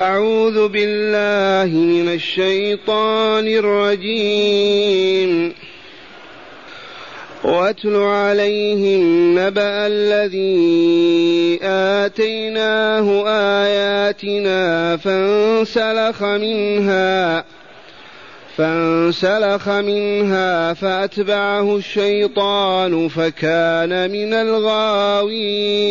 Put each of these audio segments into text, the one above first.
أعوذ بالله من الشيطان الرجيم. واتل عليهم نبأ الذي آتيناه آياتنا فانسلخ منها فانسلخ منها فأتبعه الشيطان فكان من الغاوين.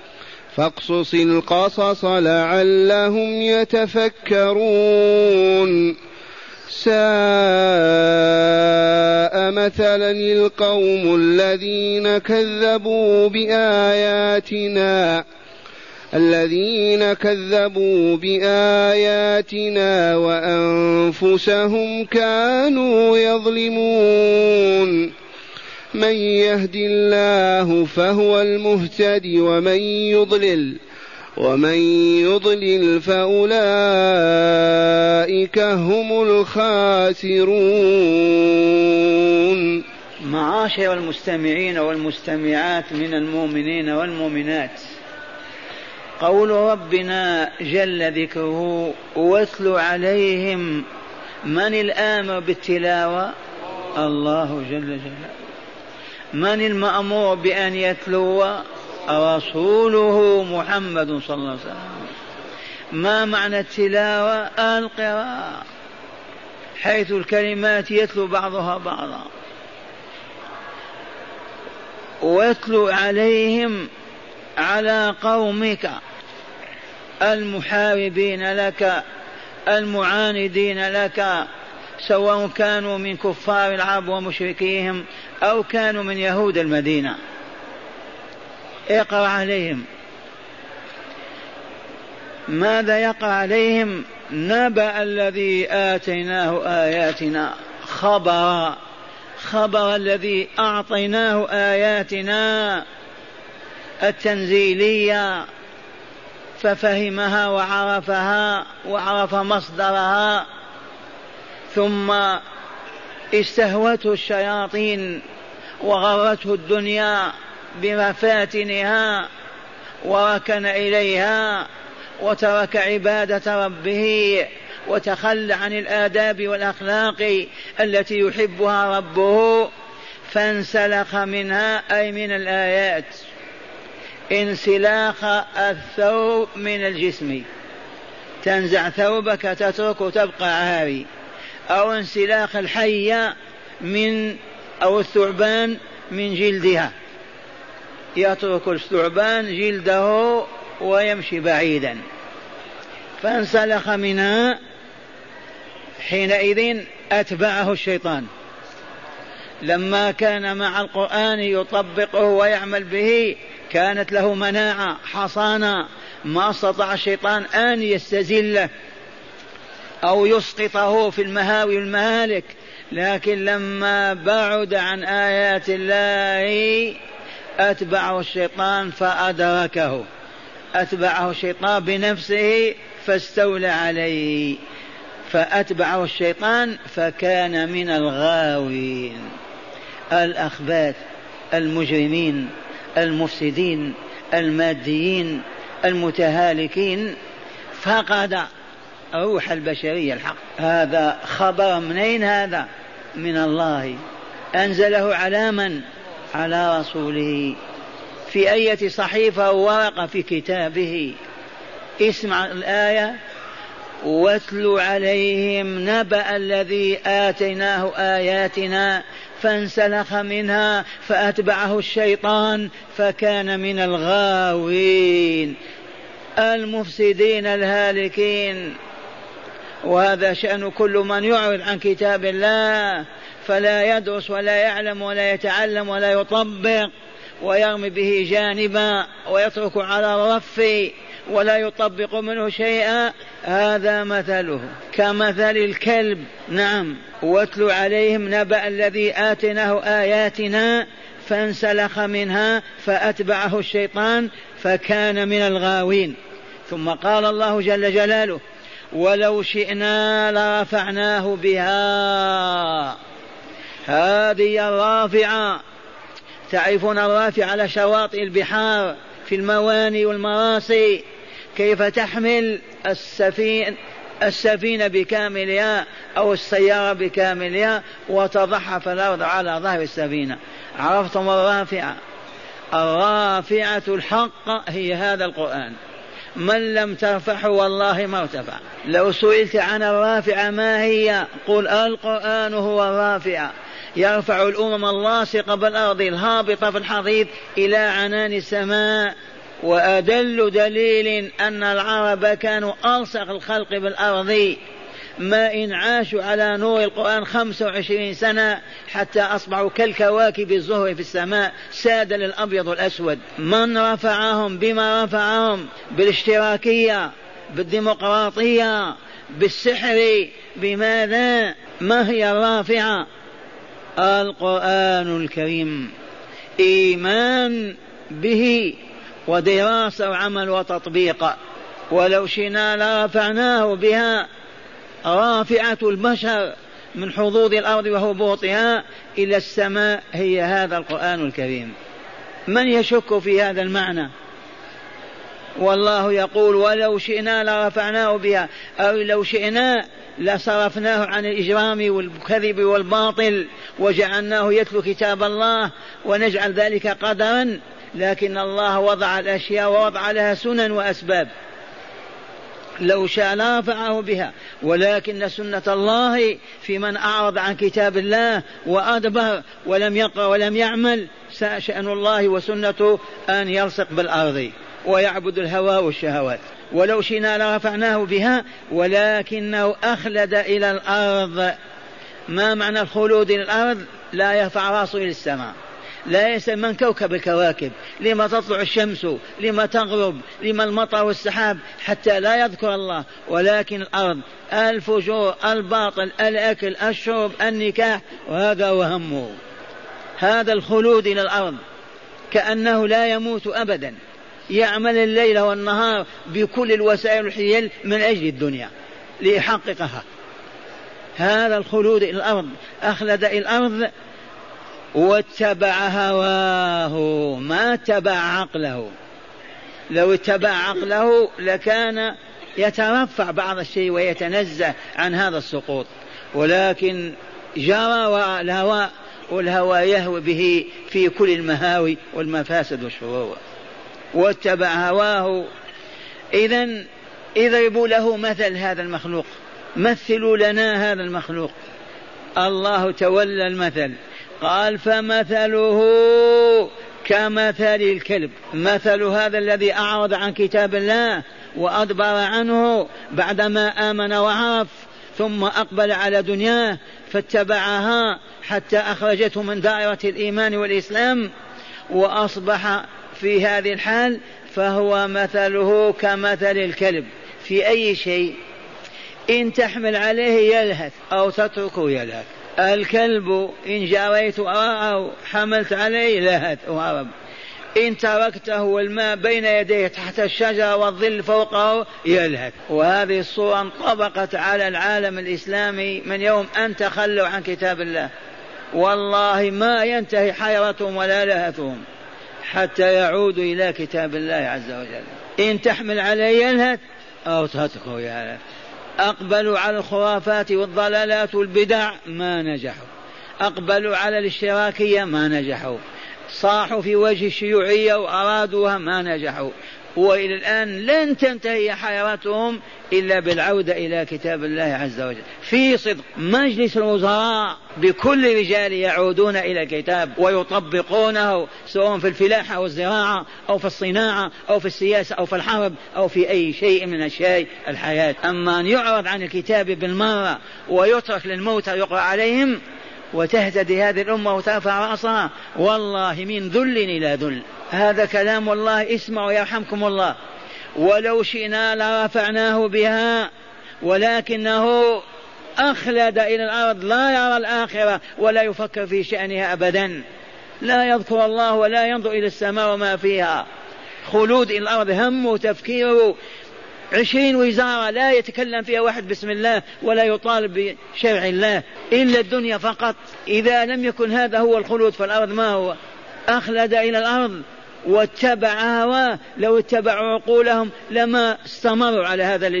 فاقصص القصص لعلهم يتفكرون. ساء مثلا القوم الذين كذبوا بآياتنا الذين كذبوا بآياتنا وأنفسهم كانوا يظلمون. من يهد الله فهو المهتدي ومن يضلل ومن يضلل فأولئك هم الخاسرون. معاشر المستمعين والمستمعات من المؤمنين والمؤمنات قول ربنا جل ذكره واتل عليهم من الآمر بالتلاوة الله جل جلاله. من المأمور بأن يتلو رسوله محمد صلى الله عليه وسلم؟ ما معنى التلاوة؟ القراءة. حيث الكلمات يتلو بعضها بعضا. واتلو عليهم على قومك. المحاربين لك المعاندين لك سواء كانوا من كفار العرب ومشركيهم أو كانوا من يهود المدينة. اقرأ عليهم. ماذا يقع عليهم؟ نبأ الذي آتيناه آياتنا. خبر. خبر الذي أعطيناه آياتنا التنزيلية. ففهمها وعرفها وعرف مصدرها. ثم استهوته الشياطين وغرته الدنيا بمفاتنها وركن إليها وترك عبادة ربه وتخلى عن الآداب والأخلاق التي يحبها ربه فانسلخ منها أي من الآيات انسلاخ الثوب من الجسم. تنزع ثوبك تترك تبقى عاري. أو انسلاخ الحية من أو الثعبان من جلدها. يترك الثعبان جلده ويمشي بعيدا. فانسلخ منها حينئذ أتبعه الشيطان. لما كان مع القرآن يطبقه ويعمل به كانت له مناعة حصانة ما استطاع الشيطان أن يستزله. أو يسقطه في المهاوي والمهالك لكن لما بعد عن آيات الله أتبعه الشيطان فأدركه. أتبعه الشيطان بنفسه فاستولى عليه. فأتبعه الشيطان فكان من الغاوين. الأخباث المجرمين المفسدين الماديين المتهالكين فقد روح البشرية الحق. هذا خبر منين هذا؟ من الله. أنزله على من؟ على رسوله. في أية صحيفة ورقة في كتابه. اسمع الآية. واتل عليهم نبأ الذي آتيناه آياتنا فانسلخ منها فأتبعه الشيطان فكان من الغاوين. المفسدين الهالكين. وهذا شأن كل من يعرض عن كتاب الله فلا يدرس ولا يعلم ولا يتعلم ولا يطبق ويرمي به جانبا ويترك على الرف ولا يطبق منه شيئا. هذا مثله كمثل الكلب. نعم واتل عليهم نبأ الذي آتناه آياتنا فانسلخ منها فأتبعه الشيطان فكان من الغاوين. ثم قال الله جل جلاله ولو شئنا لرفعناه بها. هذه الرافعة تعرفون الرافعة على شواطئ البحار في المواني والمراسي كيف تحمل السفينة السفينة بكاملها أو السيارة بكاملها وتضعها في الأرض على ظهر السفينة. عرفتم الرافعة؟ الرافعة الحق هي هذا القرآن. من لم ترفعه والله ما ارتفع. لو سئلت عن الرافعة ما هي؟ قل القرآن هو الرافعة يرفع الأمم اللاصقة بالأرض الهابطة في الحضيض إلى عنان السماء. وأدل دليل أن العرب كانوا ألصق الخلق بالأرض. ما إن عاشوا على نور القرآن خمسة وعشرين سنة حتى أصبحوا كالكواكب الزهر في السماء ساد للأبيض والأسود. من رفعهم بما رفعهم؟ بالاشتراكية بالديمقراطية بالسحر. بماذا؟ ما هي الرافعة؟ القرآن الكريم. إيمان به ودراسة وعمل وتطبيق. ولو شئنا لرفعناه بها رافعة البشر من حظوظ الأرض وهبوطها إلى السماء. هي هذا القرآن الكريم. من يشك في هذا المعنى؟ والله يقول ولو شئنا لرفعناه بها أو لو شئنا لصرفناه عن الإجرام والكذب والباطل وجعلناه يتلو كتاب الله ونجعل ذلك قدرا لكن الله وضع الأشياء ووضع لها سنن وأسباب. لو شاء لرفعه بها. ولكن سنة الله في من أعرض عن كتاب الله وأدبر ولم يقرأ ولم يعمل شأن الله وسنته أن يلصق بالأرض ويعبد الهوى والشهوات. ولو شئنا لرفعناه بها ولكنه أخلد إلى الأرض. ما معنى الخلود إلى الأرض؟ لا يرفع رأسه إلى السماء. لا يسأل من كوكب الكواكب لما تطلع الشمس لما تغرب لما المطر والسحاب حتى لا يذكر الله. ولكن الأرض الفجور الباطل الأكل الشرب النكاح وهذا هو همه. هذا الخلود إلى الأرض. كأنه لا يموت أبدا. يعمل الليل والنهار بكل الوسائل والحيل من أجل الدنيا ليحققها. هذا الخلود إلى الأرض. أخلد إلى الأرض واتبع هواه ما اتبع عقله. لو اتبع عقله لكان يترفع بعض الشيء ويتنزه عن هذا السقوط. ولكن جرى الهوى والهوى يهوي به في كل المهاوي والمفاسد والشرور. واتبع هواه. إذا اضربوا له مثل هذا المخلوق. مثلوا لنا هذا المخلوق. الله تولى المثل. قال فمثله كمثل الكلب. مثل هذا الذي أعرض عن كتاب الله وأدبر عنه بعدما آمن وعرف ثم أقبل على دنياه فاتبعها حتى أخرجته من دائرة الإيمان والإسلام وأصبح في هذه الحال فهو مثله كمثل الكلب. في أي شيء إن تحمل عليه يلهث أو تتركه يلهث. الكلب إن جريت وراءه حملت عليه لهث وهرب إن تركته والماء بين يديه تحت الشجرة والظل فوقه يلهث وهذه الصورة انطبقت على العالم الإسلامي من يوم أن تخلوا عن كتاب الله. والله ما ينتهي حيرتهم ولا لهثهم حتى يعودوا إلى كتاب الله عز وجل. إن تحمل عليه يلهث أو تتركه يلهث أقبلوا على الخرافات والضلالات والبدع ما نجحوا. أقبلوا على الاشتراكية ما نجحوا. صاحوا في وجه الشيوعية وأرادوها ما نجحوا. وإلى الآن لن تنتهي حيرتهم إلا بالعودة إلى كتاب الله عز وجل. في صدق مجلس الوزراء بكل رجال يعودون إلى الكتاب ويطبقونه سواء في الفلاحة أو الزراعة أو في الصناعة أو في السياسة أو في الحرب أو في أي شيء من أشياء الحياة. أما أن يعرض عن الكتاب بالمرة ويترك للموتى يقرأ عليهم وتهتدي هذه الأمة وترفع رأسها. والله من ذل إلى ذل. هذا كلام الله. اسمعوا يرحمكم الله. ولو شئنا لرفعناه بها ولكنه أخلد إلى الأرض لا يرى الآخرة ولا يفكر في شأنها أبدا. لا يذكر الله ولا ينظر إلى السماء وما فيها. خلود إلى الأرض هم وتفكيره. عشرين وزارة لا يتكلم فيها واحد بسم الله ولا يطالب بشرع الله إلا الدنيا فقط. إذا لم يكن هذا هو الخلود في الأرض ما هو؟ أخلد إلى الأرض واتبع هواه لو اتبعوا عقولهم لما استمروا على هذا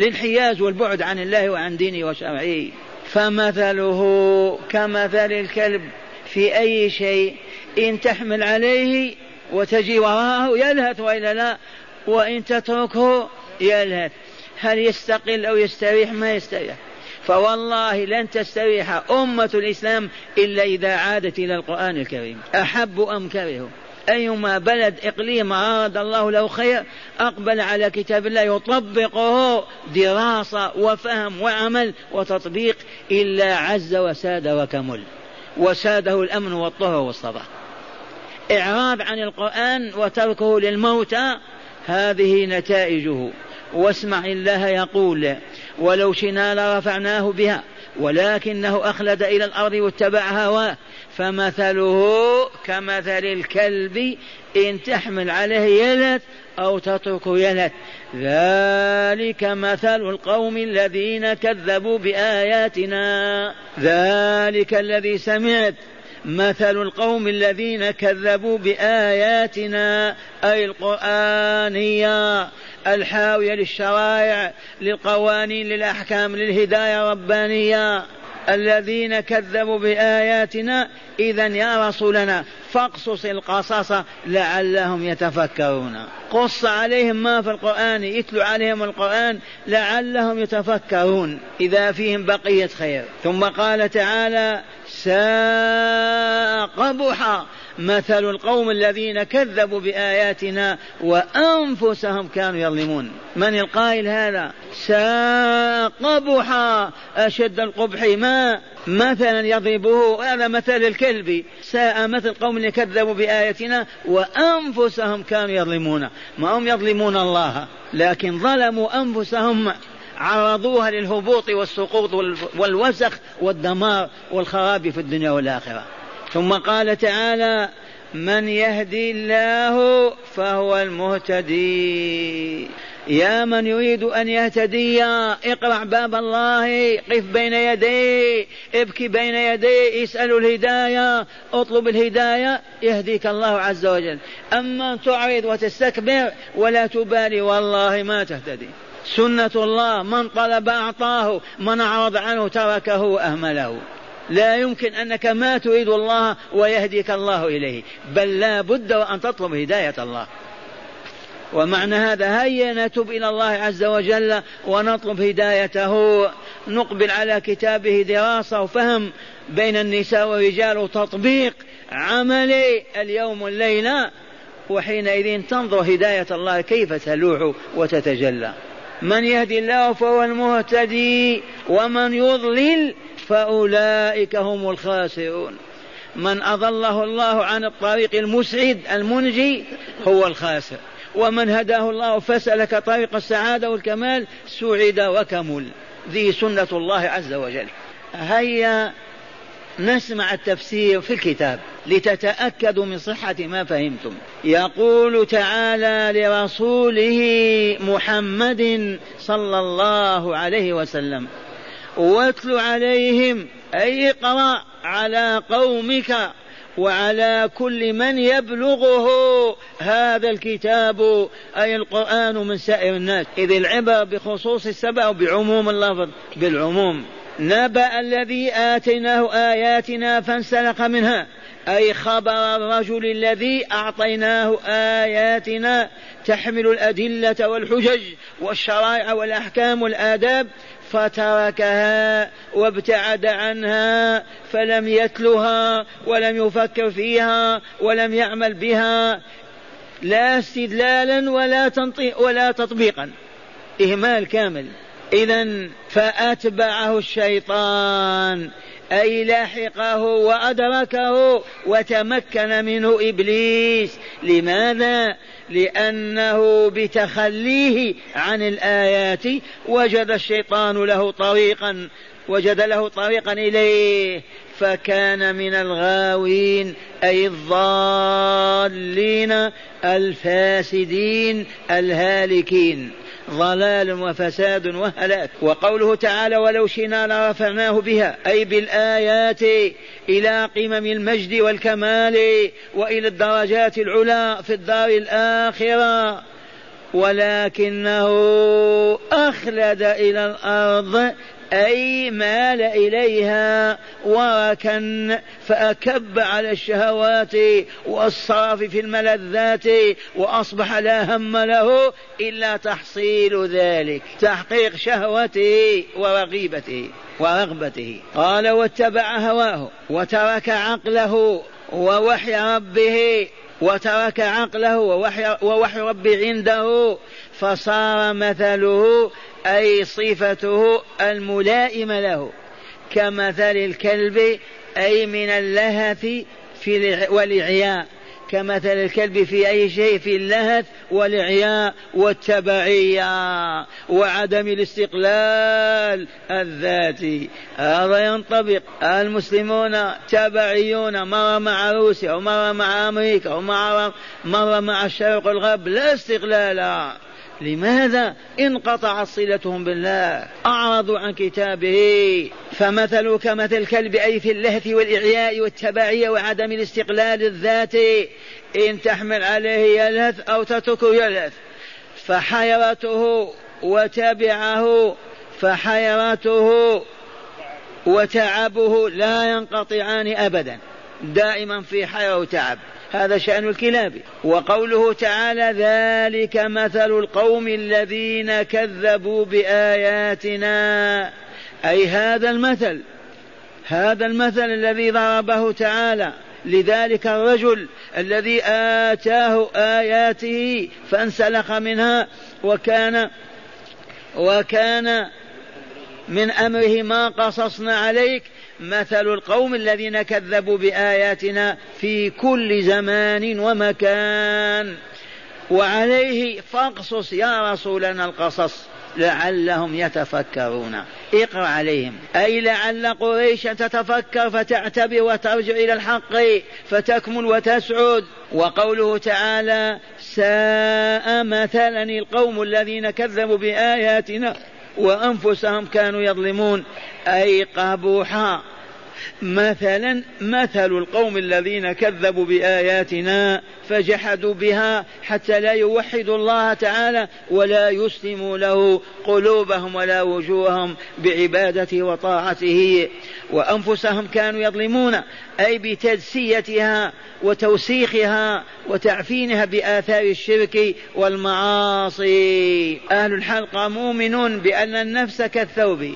الانحياز والبعد عن الله وعن دينه وشرعه. فمثله كمثل الكلب في أي شيء إن تحمل عليه وتجي وراءه يلهث وإلا لا. وإن تتركه يلهث. هل يستقل أو يستريح؟ ما يستريح. فوالله لن تستريح أمة الإسلام إلا إذا عادت إلى القرآن الكريم. أحبوا أم كرهوا أيما بلد إقليم أراد الله له خير أقبل على كتاب الله يطبقه دراسة وفهم وعمل وتطبيق إلا عز وساد وكمل وساده الأمن والطهر والصبر. إعراض عن القرآن وتركه للموتى هذه نتائجه. واسمع الله يقول ولو شئنا لرفعناه بها ولكنه أخلد إلى الأرض واتبع هواه فمثله كمثل الكلب إن تحمل عليه يلت أو تترك يلت ذلك مثل القوم الذين كذبوا بآياتنا. ذلك الذي سمعت مثل القوم الذين كذبوا بآياتنا أي القرآنية الحاوية للشرائع للقوانين للأحكام للهداية الربانية. الذين كذبوا بآياتنا إذا يا رسولنا فاقصص القصص لعلهم يتفكرون. قص عليهم ما في القرآن يتلو عليهم القرآن لعلهم يتفكرون إذا فيهم بقية خير. ثم قال تعالى ساء قبح مثل القوم الذين كذبوا بآياتنا وأنفسهم كانوا يظلمون. من القائل هذا؟ ساء قبح أشد القبح ما مثلا يضربه. هذا مثل الكلب. ساء مثل القوم اللي كذبوا بآياتنا وأنفسهم كانوا يظلمون. ما هم يظلمون الله؟ لكن ظلموا أنفسهم. عرضوها للهبوط والسقوط والوسخ والدمار والخراب في الدنيا والآخرة. ثم قال تعالى من يهدي الله فهو المهتدي. يا من يريد أن يهتدي اقرع باب الله قف بين يديه ابكي بين يديه اسأل الهداية اطلب الهداية يهديك الله عز وجل. أما تعرض وتستكبر ولا تبالي والله ما تهتدي. سنة الله من طلب أعطاه من أعرض عنه تركه وأهمله لا يمكن أنك ما تريد الله ويهديك الله إليه بل لا بد وأن تطلب هداية الله. ومعنى هذا هيا نتوب إلى الله عز وجل ونطلب هدايته. نقبل على كتابه دراسة وفهم بين النساء والرجال وتطبيق عملي اليوم والليلة وحينئذ تنظر هداية الله كيف تلوح وتتجلى. من يهدي الله فهو المهتدي ومن يضلل فأولئك هم الخاسرون. من أضله الله عن الطريق المسعد المنجي هو الخاسر. ومن هداه الله فسلك طريق السعادة والكمال سعد وكمل. ذي سنة الله عز وجل. هيا نسمع التفسير في الكتاب لتتأكدوا من صحة ما فهمتم. يقول تعالى لرسوله محمد صلى الله عليه وسلم واتل عليهم أي اقرأ على قومك وعلى كل من يبلغه هذا الكتاب أي القرآن من سائر الناس. إذ العبر بخصوص السبع وبعموم اللفظ بالعموم. نبأ الذي آتيناه آياتنا فانسلخ منها أي خبر الرجل الذي أعطيناه آياتنا تحمل الأدلة والحجج والشرائع والأحكام والآداب فتركها وابتعد عنها فلم يتلها ولم يفكر فيها ولم يعمل بها لا استدلالا ولا ولا تطبيقا إهمال كامل. إذا فأتبعه الشيطان أي لحقه وأدركه وتمكن منه إبليس. لماذا؟ لأنه بتخليه عن الآيات وجد الشيطان له طريقا وجد له طريقا إليه. فكان من الغاوين أي الضالين الفاسدين الهالكين. ضلال وفساد وهلاك. وقوله تعالى ولو شئنا لرفعناه بها. أي بالآيات إلى قمم المجد والكمال وإلى الدرجات العلى في الدار الآخرة. ولكنه أخلد إلى الأرض أي مال إليها وركن فأكب على الشهوات والصرف في الملذات وأصبح لا هم له إلا تحصيل ذلك تحقيق شهوته ورغيبته ورغبته. قال واتبع هواه وترك عقله ووحي ربه وترك عقله ووحي, ووحي ربه عنده فصار مثله أي صفته الملائمة له كمثل الكلب أي من اللهث في والإعياء كمثل الكلب في أي شيء في اللهث والإعياء والتبعية وعدم الاستقلال الذاتي. هذا ينطبق المسلمون تبعيون مرة مع روسيا ومرة مع أمريكا ومرة مرة مع الشرق والغرب لا استقلال. لماذا انقطعت صلتهم بالله؟ أعرضوا عن كتابه. فمثلوا كمثل الكلب أي في اللهث والإعياء والتبعية وعدم الاستقلال الذاتي. إن تحمل عليه يلهث أو تتركه يلهث. فحيرته وتبعه فحيرته وتعبه لا ينقطعان أبدا. دائما في حيرة وتعب. هذا شأن الكلاب. وقوله تعالى ذلك مثل القوم الذين كذبوا بآياتنا. أي هذا المثل هذا المثل الذي ضربه تعالى لذلك الرجل الذي آتاه آياته فانسلخ منها وكان وكان من أمره ما قصصنا عليك مثل القوم الذين كذبوا بآياتنا في كل زمان ومكان. وعليه فاقصص يا رسولنا القصص لعلهم يتفكرون. اقرأ عليهم. أي لعل قريشا تتفكر فتعتبر وترجع إلى الحق فتكمل وتسعد. وقوله تعالى ساء مثلا القوم الذين كذبوا بآياتنا. وأنفسهم كانوا يظلمون أي قبوحا مثلا مثل القوم الذين كذبوا بآياتنا فجحدوا بها حتى لا يوحدوا الله تعالى ولا يسلموا له قلوبهم ولا وجوههم بعبادته وطاعته. وأنفسهم كانوا يظلمون أي بتدسيتها وتوسيخها وتعفينها بآثار الشرك والمعاصي. أهل الحلقة مؤمنون بأن النفس كالثوب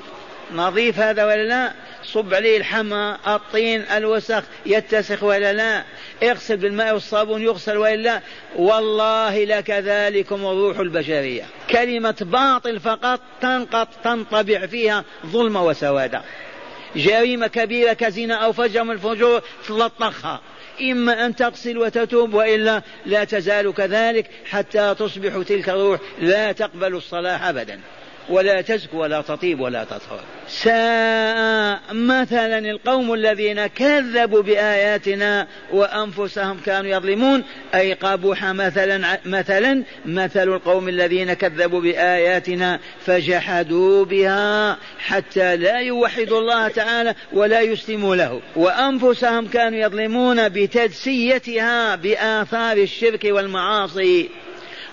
نظيف هذا ولا لا؟ صب عليه الحمى الطين الوسخ يتسخ ولا لا. اغسل بالماء والصابون يغسل ولا والله لكذلكم الروح البشرية. كلمة باطل فقط تنقط تنطبع فيها ظلم وسواد. جريمة كبيرة كزنا أو فجر من الفجور تلطخها. إما أن تغسل وتتوب وإلا لا تزال كذلك حتى تصبح تلك الروح لا تقبل الصلاح أبدا. ولا تزكو ولا تطيب ولا تطهر. ساء مثلا القوم الذين كذبوا بآياتنا وأنفسهم كانوا يظلمون. أي قبح مثلا مثلا مثل القوم الذين كذبوا بآياتنا فجحدوا بها حتى لا يوحدوا الله تعالى ولا يسلموا له. وأنفسهم كانوا يظلمون بتجسيتها بآثار الشرك والمعاصي.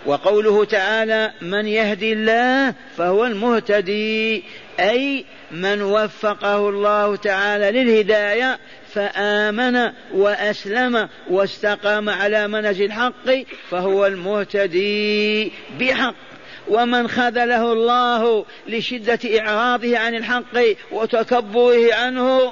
وقوله تعالى من يهدي الله فهو المهتدي أي من وفقه الله تعالى للهداية فآمن وأسلم واستقام على منهج الحق فهو المهتدي بحق. ومن خذله الله لشدة إعراضه عن الحق وتكبره عنه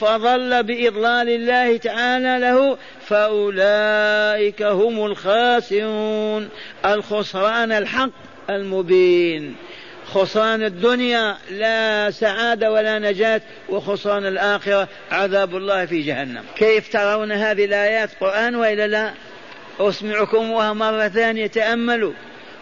فضل بإضلال الله تعالى له فأولئك هم الخاسرون. الخسران الحق المبين. خسران الدنيا لا سعادة ولا نجاة وخسران الآخرة عذاب الله في جهنم. كيف ترون هذه الآيات؟ قرآن وإلا لا؟ أسمعكم مرة ثانية تأملوا.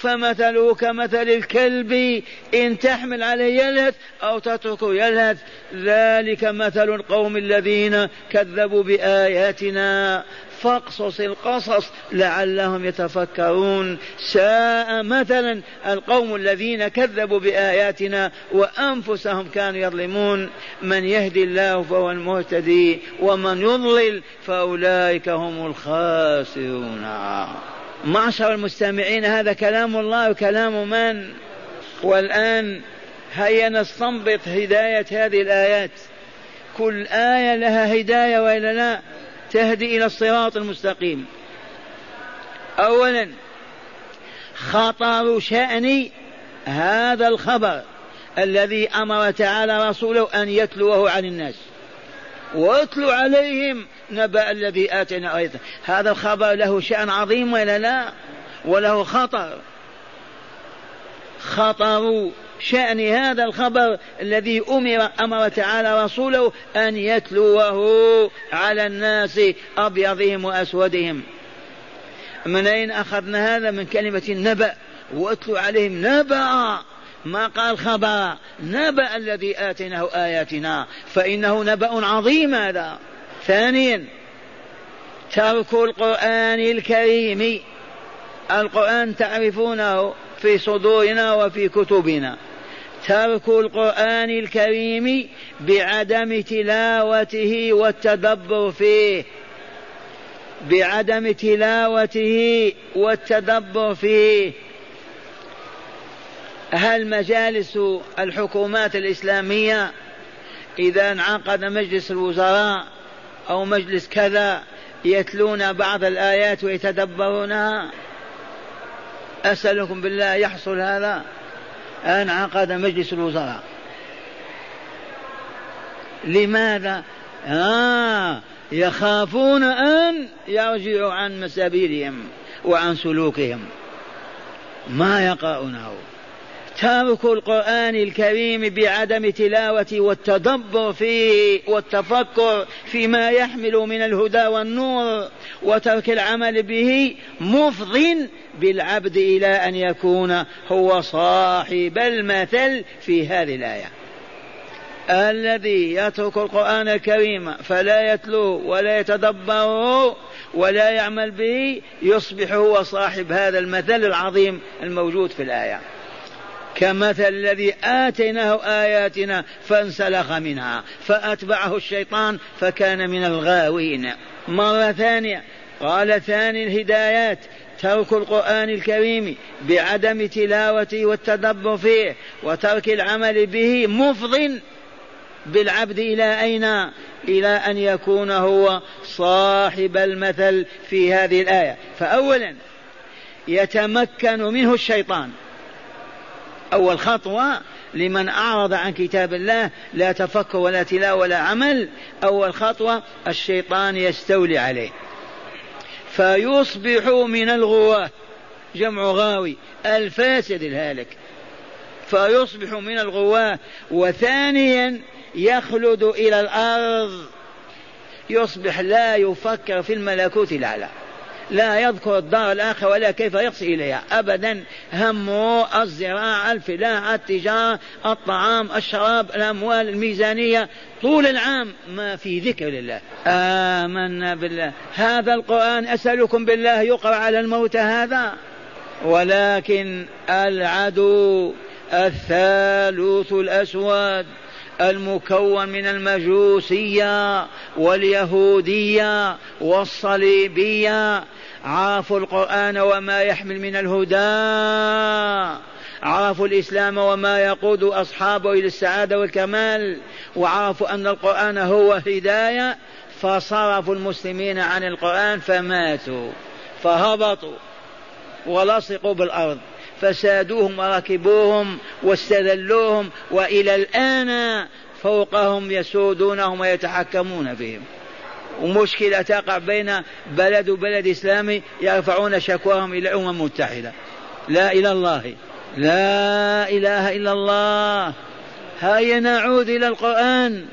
فمثله كمثل الكلب إن تحمل عليه يلهث أو تتركه يلهث. ذلك مثل القوم الذين كذبوا بآياتنا. فاقصص القصص لعلهم يتفكرون. ساء مثلا القوم الذين كذبوا بآياتنا وأنفسهم كانوا يظلمون. من يهدي الله فهو المهتدي ومن يضلل فأولئك هم الخاسرون. معشر المستمعين هذا كلام الله وكلام من؟ والآن هيا نستنبط هداية هذه الآيات. كل آية لها هداية وإلا لا تهدي إلى الصراط المستقيم. أولا خطر شأن هذا الخبر الذي أمر تعالى رسوله أن يتلوه عن الناس. واتلو عليهم نبأ الذي آتينا آيته هذا الخبر له شأن عظيم ولا لا؟ وله خطر. خطر شأن هذا الخبر الذي أمر أمر تعالى رسوله أن يتلوه على الناس أبيضهم وأسودهم. من أين أخذنا هذا؟ من كلمة النبأ واتلو عليهم. نبأ! ما قال خبر. نبأ الذي آتيناه آياتنا. فإنه نبأ عظيم هذا. ثانيا ترك القرآن الكريم. القرآن تعرفونه في صدورنا وفي كتبنا. ترك القرآن الكريم بعدم تلاوته والتدبر فيه. بعدم تلاوته والتدبر فيه. هل مجالس الحكومات الإسلامية إذا انعقد مجلس الوزراء أو مجلس كذا يتلون بعض الآيات ويتدبرونها أسألكم بالله يحصل هذا. انعقد مجلس الوزراء. لماذا؟ آه يخافون أن يرجعوا عن مسابيرهم وعن سلوكهم. ما يقرؤونه؟ ترك القرآن الكريم بعدم تلاوة والتدبر فيه والتفكر فيما يحمل من الهدى والنور وترك العمل به مفض بالعبد إلى أن يكون هو صاحب المثل في هذه الآية. الذي يترك القرآن الكريم فلا يتلوه ولا يتدبره ولا يعمل به يصبح هو صاحب هذا المثل العظيم الموجود في الآية. كمثل الذي آتيناه آياتنا فانسلخ منها فأتبعه الشيطان فكان من الغاوين. مرة ثانية قال ثاني الهدايات ترك القرآن الكريم بعدم تلاوته والتدبر فيه وترك العمل به مفض بالعبد إلى أين؟ إلى أن يكون هو صاحب المثل في هذه الآية. فأولا يتمكن منه الشيطان. أول خطوة لمن أعرض عن كتاب الله لا تفكر ولا تلاوة ولا عمل. أول خطوة الشيطان يستولي عليه. فيصبح من الغواة جمع غاوي. الفاسد الهالك. فيصبح من الغواة وثانيا يخلد إلى الأرض. يصبح لا يفكر في الملكوت الأعلى. لا يذكر الدار الآخرة ولا كيف يصل إليها. أبدا همه الزراعة الفلاحة التجارة الطعام الشراب الأموال الميزانية طول العام ما في ذكر الله آمنا بالله. هذا القرآن أسألكم بالله يقرأ على الموت هذا. ولكن العدو الثالوث الأسود المكون من المجوسية واليهودية والصليبية عرفوا القرآن وما يحمل من الهدى. عرفوا الإسلام وما يقود أصحابه إلى السعادة والكمال. وعرفوا أن القرآن هو هداية. فصرفوا المسلمين عن القرآن فماتوا. فهبطوا ولصقوا بالأرض. فسادوهم وركبوهم واستذلوهم. وإلى الآن فوقهم يسودونهم ويتحكمون فيهم. ومشكلة تقع بين بلد وبلد إسلامي يرفعون شكواهم إلى الأمم المتحدة لا إلى الله. لا إله إلا الله. هيا نعود إلى القرآن.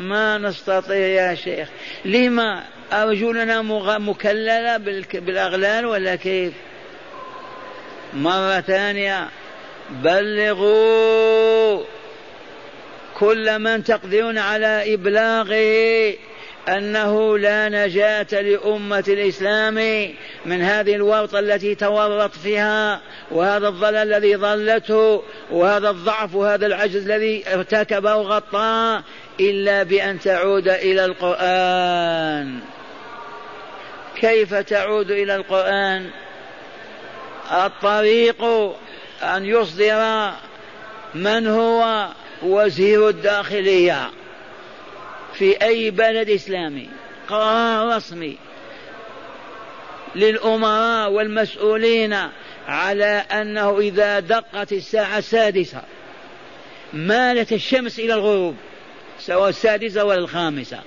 ما نستطيع يا شيخ. لما أرجلنا مكللة بالأغلال ولا كيف؟ مرة ثانية. بلغوا كل من تقدرون على إبلاغه. أنه لا نجاة لأمة الإسلام من هذه الورطة التي تورط فيها وهذا الضلال الذي ضلته وهذا الضعف وهذا العجز الذي ارتكبه وغطاه إلا بأن تعود إلى القرآن. كيف تعود إلى القرآن؟ الطريق أن يصدر من هو؟ وزير الداخلية. في أي بلد إسلامي. قرار رسمي للأمراء والمسؤولين على أنه إذا دقت الساعة السادسة مالت الشمس إلى الغروب سواء السادسة ولا الخامسة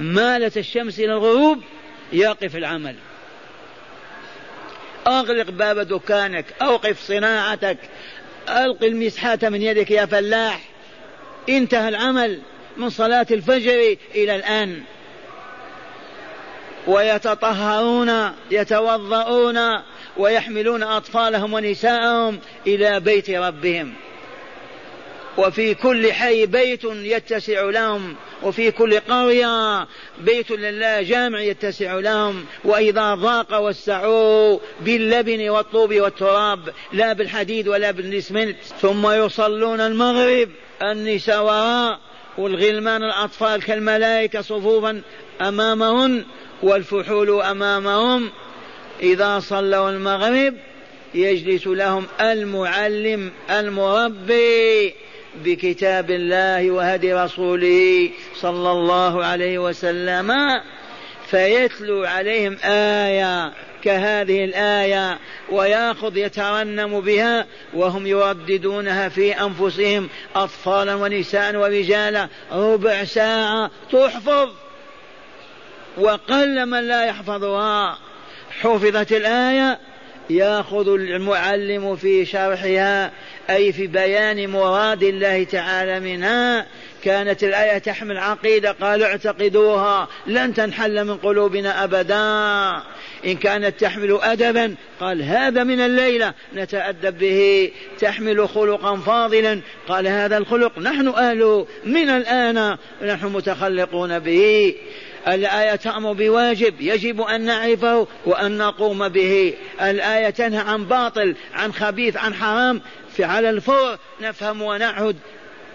مالت الشمس إلى الغروب يقف العمل. أغلق باب دكانك أوقف صناعتك ألق المسحات من يدك يا فلاح انتهى العمل. من صلاة الفجر إلى الآن. ويتطهرون يتوضؤون ويحملون أطفالهم ونساءهم إلى بيت ربهم. وفي كل حي بيت يتسع لهم وفي كل قرية بيت لله جامع يتسع لهم. وإذا ضاق وسعوا باللبن والطوب والتراب لا بالحديد ولا بالإسمنت ثم يصلون المغرب النساء وراء والغلمان الأطفال كالملائكة صفوفا أمامهن والفحول أمامهم. إذا صلوا المغرب يجلس لهم المعلم المربي بكتاب الله وهدي رسوله صلى الله عليه وسلم فيتلو عليهم آية كهذه الآية ويأخذ يترنم بها وهم يرددونها في أنفسهم أطفالا ونساء ورجالا. ربع ساعة تحفظ وقل من لا يحفظها. حفظت الآية ياخذ المعلم في شرحها أي في بيان مراد الله تعالى منها. كانت الآية تحمل عقيدة قالوا اعتقدوها لن تنحل من قلوبنا أبدا. إن كانت تحمل ادبا قال هذا من الليلة نتأدب به تحمل خلقا فاضلا. قال هذا الخلق نحن اهله من الآن نحن متخلقون به. الآية تأمر بواجب يجب أن نعرفه وأن نقوم به. الآية تنهى عن باطل عن خبيث عن حرام. على الفور نفهم ونعهد.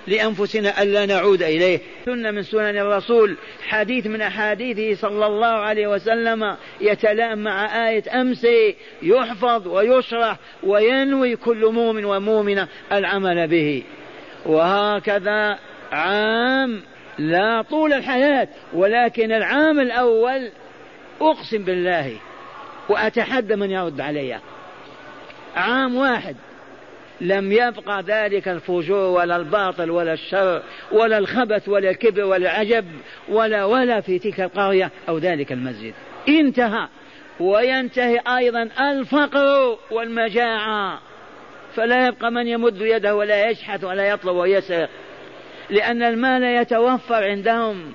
لأنفسنا ألا نعود إليه. سنة من سنن الرسول حديث من أحاديثه صلى الله عليه وسلم يتلائم مع آية أمس يحفظ ويشرح وينوي كل مؤمن ومؤمنة العمل به. وهكذا عام لا طول الحياة ولكن العام الأول أقسم بالله وأتحدى من يرد علي. عام واحد لم يبقى ذلك الفجور ولا الباطل ولا الشر ولا الخبث ولا الكبر ولا العجب ولا ولا في تلك القرية أو ذلك المسجد. انتهى. وينتهي أيضا الفقر والمجاعة. فلا يبقى من يمد يده ولا يشحت ولا يطلب ويسرق لأن المال يتوفر عندهم.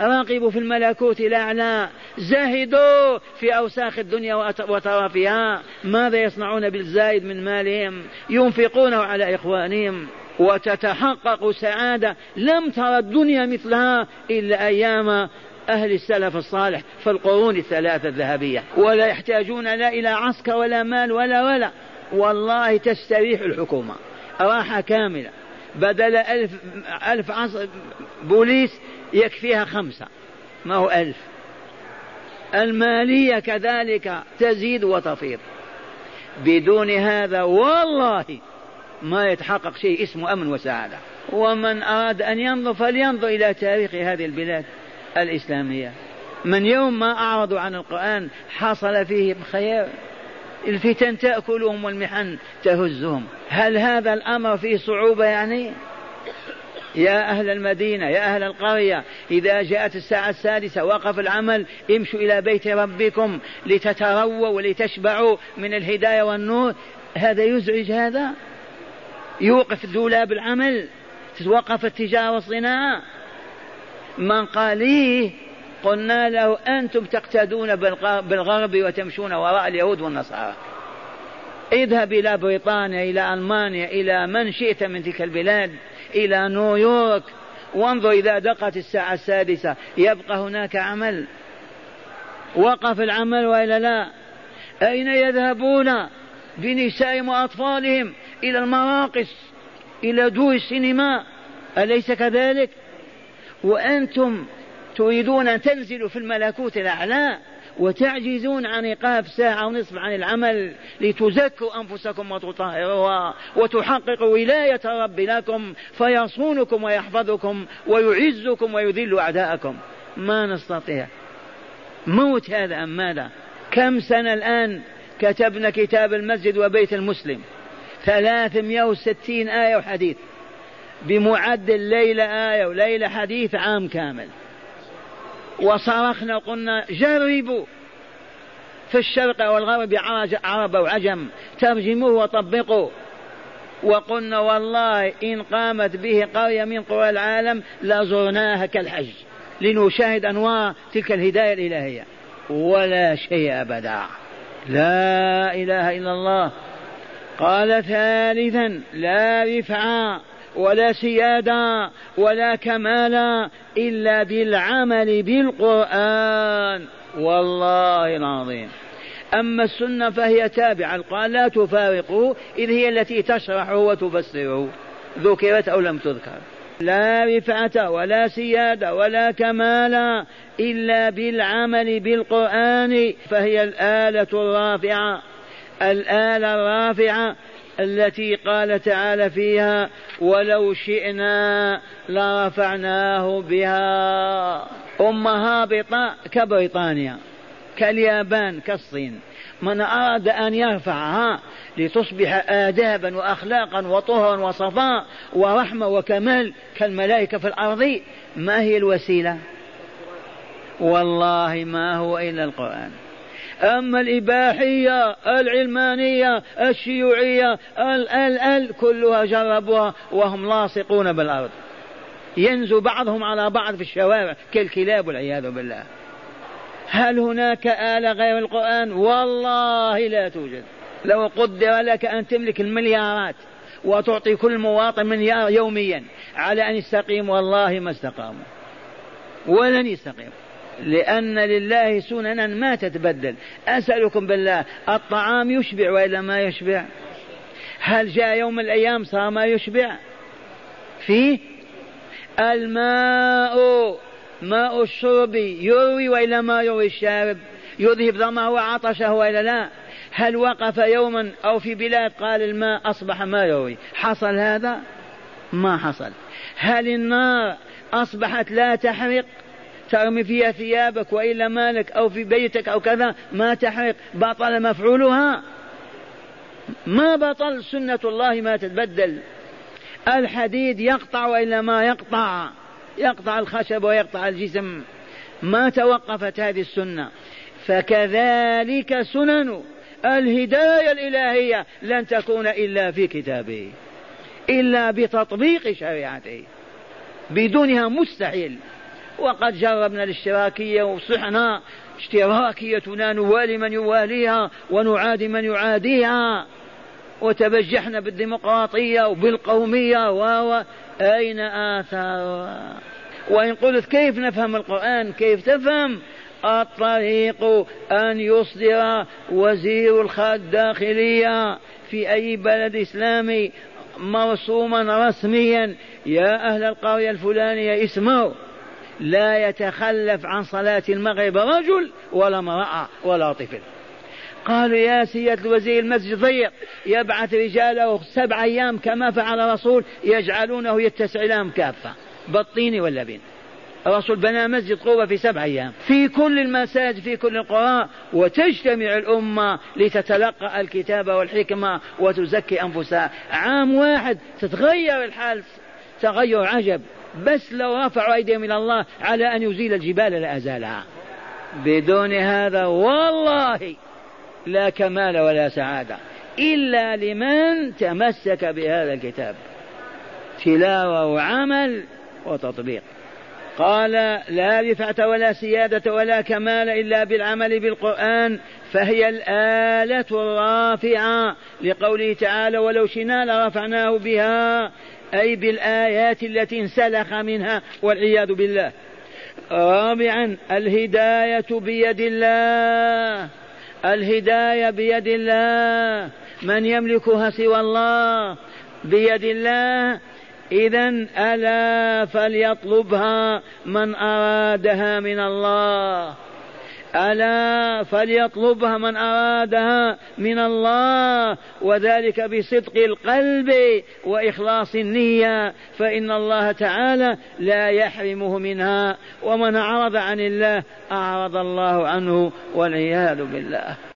راقبوا في الملكوت الأعلى. زاهدوا في أوساخ الدنيا وترافها ماذا يصنعون بالزايد من مالهم؟ ينفقونه على إخوانهم. وتتحقق سعادة. لم ترى الدنيا مثلها إلا أيام أهل السلف الصالح في القرون الثلاثة الذهبية. ولا يحتاجون لا إلى عسكر ولا مال ولا ولا. والله تستريح الحكومة. راحة كاملة. بدل ألف, ألف عصر بوليس يكفيها خمسة. ما هو ألف. المالية كذلك تزيد وتفيض. بدون هذا والله ما يتحقق شيء اسمه أمن وسعادة. ومن أراد أن ينظر فلينظر إلى تاريخ هذه البلاد الإسلامية. من يوم ما أعرضوا عن القرآن حصل فيهم خير الفتن تأكلهم والمحن تهزهم. هل هذا الأمر فيه صعوبة يعني؟ يا أهل المدينة يا أهل القرية إذا جاءت الساعة السادسة وقف العمل امشوا إلى بيت ربكم لتترووا ولتشبعوا من الهداية والنور. هذا يزعج هذا؟ يوقف دولاب العمل؟ توقف التجارة والصناعة؟ من قال إيه؟ قلنا له أنتم تقتدون بالغرب وتمشون وراء اليهود والنصارى. اذهب إلى بريطانيا إلى ألمانيا إلى من شئت من تلك البلاد. إلى نيويورك. وانظر إذا دقت الساعة السادسة. يبقى هناك عمل. وقف العمل وإلا لا؟ أين يذهبون بنسائهم وأطفالهم إلى المراقص إلى دور السينما؟ أليس كذلك؟ وأنتم تريدون أن تنزلوا في الملكوت الأعلى؟ وتعجزون عن إيقاف ساعة ونصف عن العمل لتزكوا أنفسكم وتطهروها وتحققوا ولاية رب لكم فيصونكم ويحفظكم ويعزكم ويذل أعداءكم. ما نستطيع. موت هذا أم ماذا؟ كم سنة الآن كتبنا كتاب المسجد وبيت المسلم؟ ثلاثمائة وستين آية وحديث. بمعدل ليلة آية وليلة حديث عام كامل. وصرخنا قلنا جربوا في الشرق والغرب عرب وعجم ترجموه وطبقوا. وقلنا والله إن قامت به قرية من قرى العالم لزرناها كالحج لنشاهد أنواع تلك الهداية الإلهية. ولا شيء أبدا. لا إله إلا الله. قال ثالثا لا رفعة ولا سيادة ولا كمال إلا بالعمل بالقرآن. والله العظيم. أما السنة فهي تابعة. قال لا تفارقه إذ هي التي تشرحه وتفسره ذكرت أو لم تذكر. لا رفعة ولا سيادة ولا كمال إلا بالعمل بالقرآن. فهي الآلة الرافعة. الآلة الرافعة. التي قال تعالى فيها ولو شئنا لرفعناه بها أم هابطة كبريطانيا كاليابان كالصين. من أراد أن يرفعها لتصبح آدابا وأخلاقا وطهرا وصفاء ورحمة وكمال كالملائكة في الأرض ما هي الوسيلة؟ والله ما هو إلا القرآن. أما الإباحية العلمانية الشيوعية ال ال ال كلها جربوها وهم لاصقون بالأرض. ينزو بعضهم على بعض في الشوارع كالكلاب والعياذ بالله. هل هناك آلة غير القرآن؟ والله لا توجد. لو قدر لك أن تملك المليارات وتعطي كل مواطن مليار يوميا على أن يستقيم والله ما استقاموا. ولن يستقيموا. لأن لله سننا ما تتبدل. أسألكم بالله الطعام يشبع وإلا ما يشبع؟ هل جاء يوم من الأيام صار ما يشبع؟ فيه؟ الماء ماء الشرب يروي وإلا ما يروي الشارب؟ يذهب ظمأه وعطشه وإلا لا؟ هل وقف يوما أو في بلاد قال الماء أصبح ما يروي؟ حصل هذا؟ ما حصل. هل النار أصبحت لا تحرق؟ ترمي فيها ثيابك وإلا مالك أو في بيتك أو كذا ما تحرق بطل مفعولها. ما بطل سنة الله ما تتبدل. الحديد يقطع وإلا ما يقطع. يقطع الخشب ويقطع الجسم. ما توقفت هذه السنة. فكذلك سنن الهداية الإلهية لن تكون إلا في كتابه. إلا بتطبيق شريعته. بدونها مستحيل. وقد جربنا الاشتراكية وصحنا اشتراكيتنا نوالي من يواليها ونعادي من يعاديها. وتبجحنا بالديمقراطية وبالقومية و أين آثارها وإن قلت كيف نفهم القرآن؟ كيف تفهم؟ الطريق أن يصدر وزير الداخلية في أي بلد إسلامي مرسوما رسميا. يا أهل القرية الفلانية اسمعوا. لا يتخلف عن صلاة المغرب رجل ولا امرأة ولا طفل. قالوا يا سيادة الوزير المسجد ضيق يبعث رجاله سبع أيام كما فعل الرسول يجعلونه يتسع لهم كافة. بالطين واللبن الرسول بنى مسجد قوة في سبع أيام. في كل المساجد في كل القرى وتجتمع الأمة لتتلقى الكتاب والحكمة وتزكي أنفسها. عام واحد تتغير الحال تغير عجب. بس لو رفعوا أيديهم إلى الله على أن يزيل الجبال لأزالها بدون هذا والله لا كمال ولا سعادة. إلا لمن تمسك بهذا الكتاب. تلاوة وعمل وتطبيق. قال لا رفعة ولا سيادة ولا كمال إلا بالعمل بالقرآن فهي الآلة الرافعة لقوله تعالى ولو شئنا لرفعناه بها أي بالآيات التي انسلخ منها والعياذ بالله. رابعا الهداية بيد الله. الهداية بيد الله. من يملكها سوى الله؟ بيد الله. إذا ألا فليطلبها من أرادها من الله. ألا فليطلبها من أرادها من الله وذلك بصدق القلب وإخلاص النية فإن الله تعالى لا يحرمه منها ومن أعرض عن الله أعرض الله عنه والعياذ بالله.